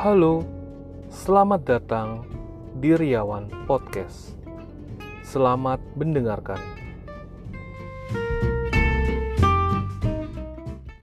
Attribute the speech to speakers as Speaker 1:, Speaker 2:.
Speaker 1: Halo, selamat datang di Riawan Podcast. Selamat mendengarkan.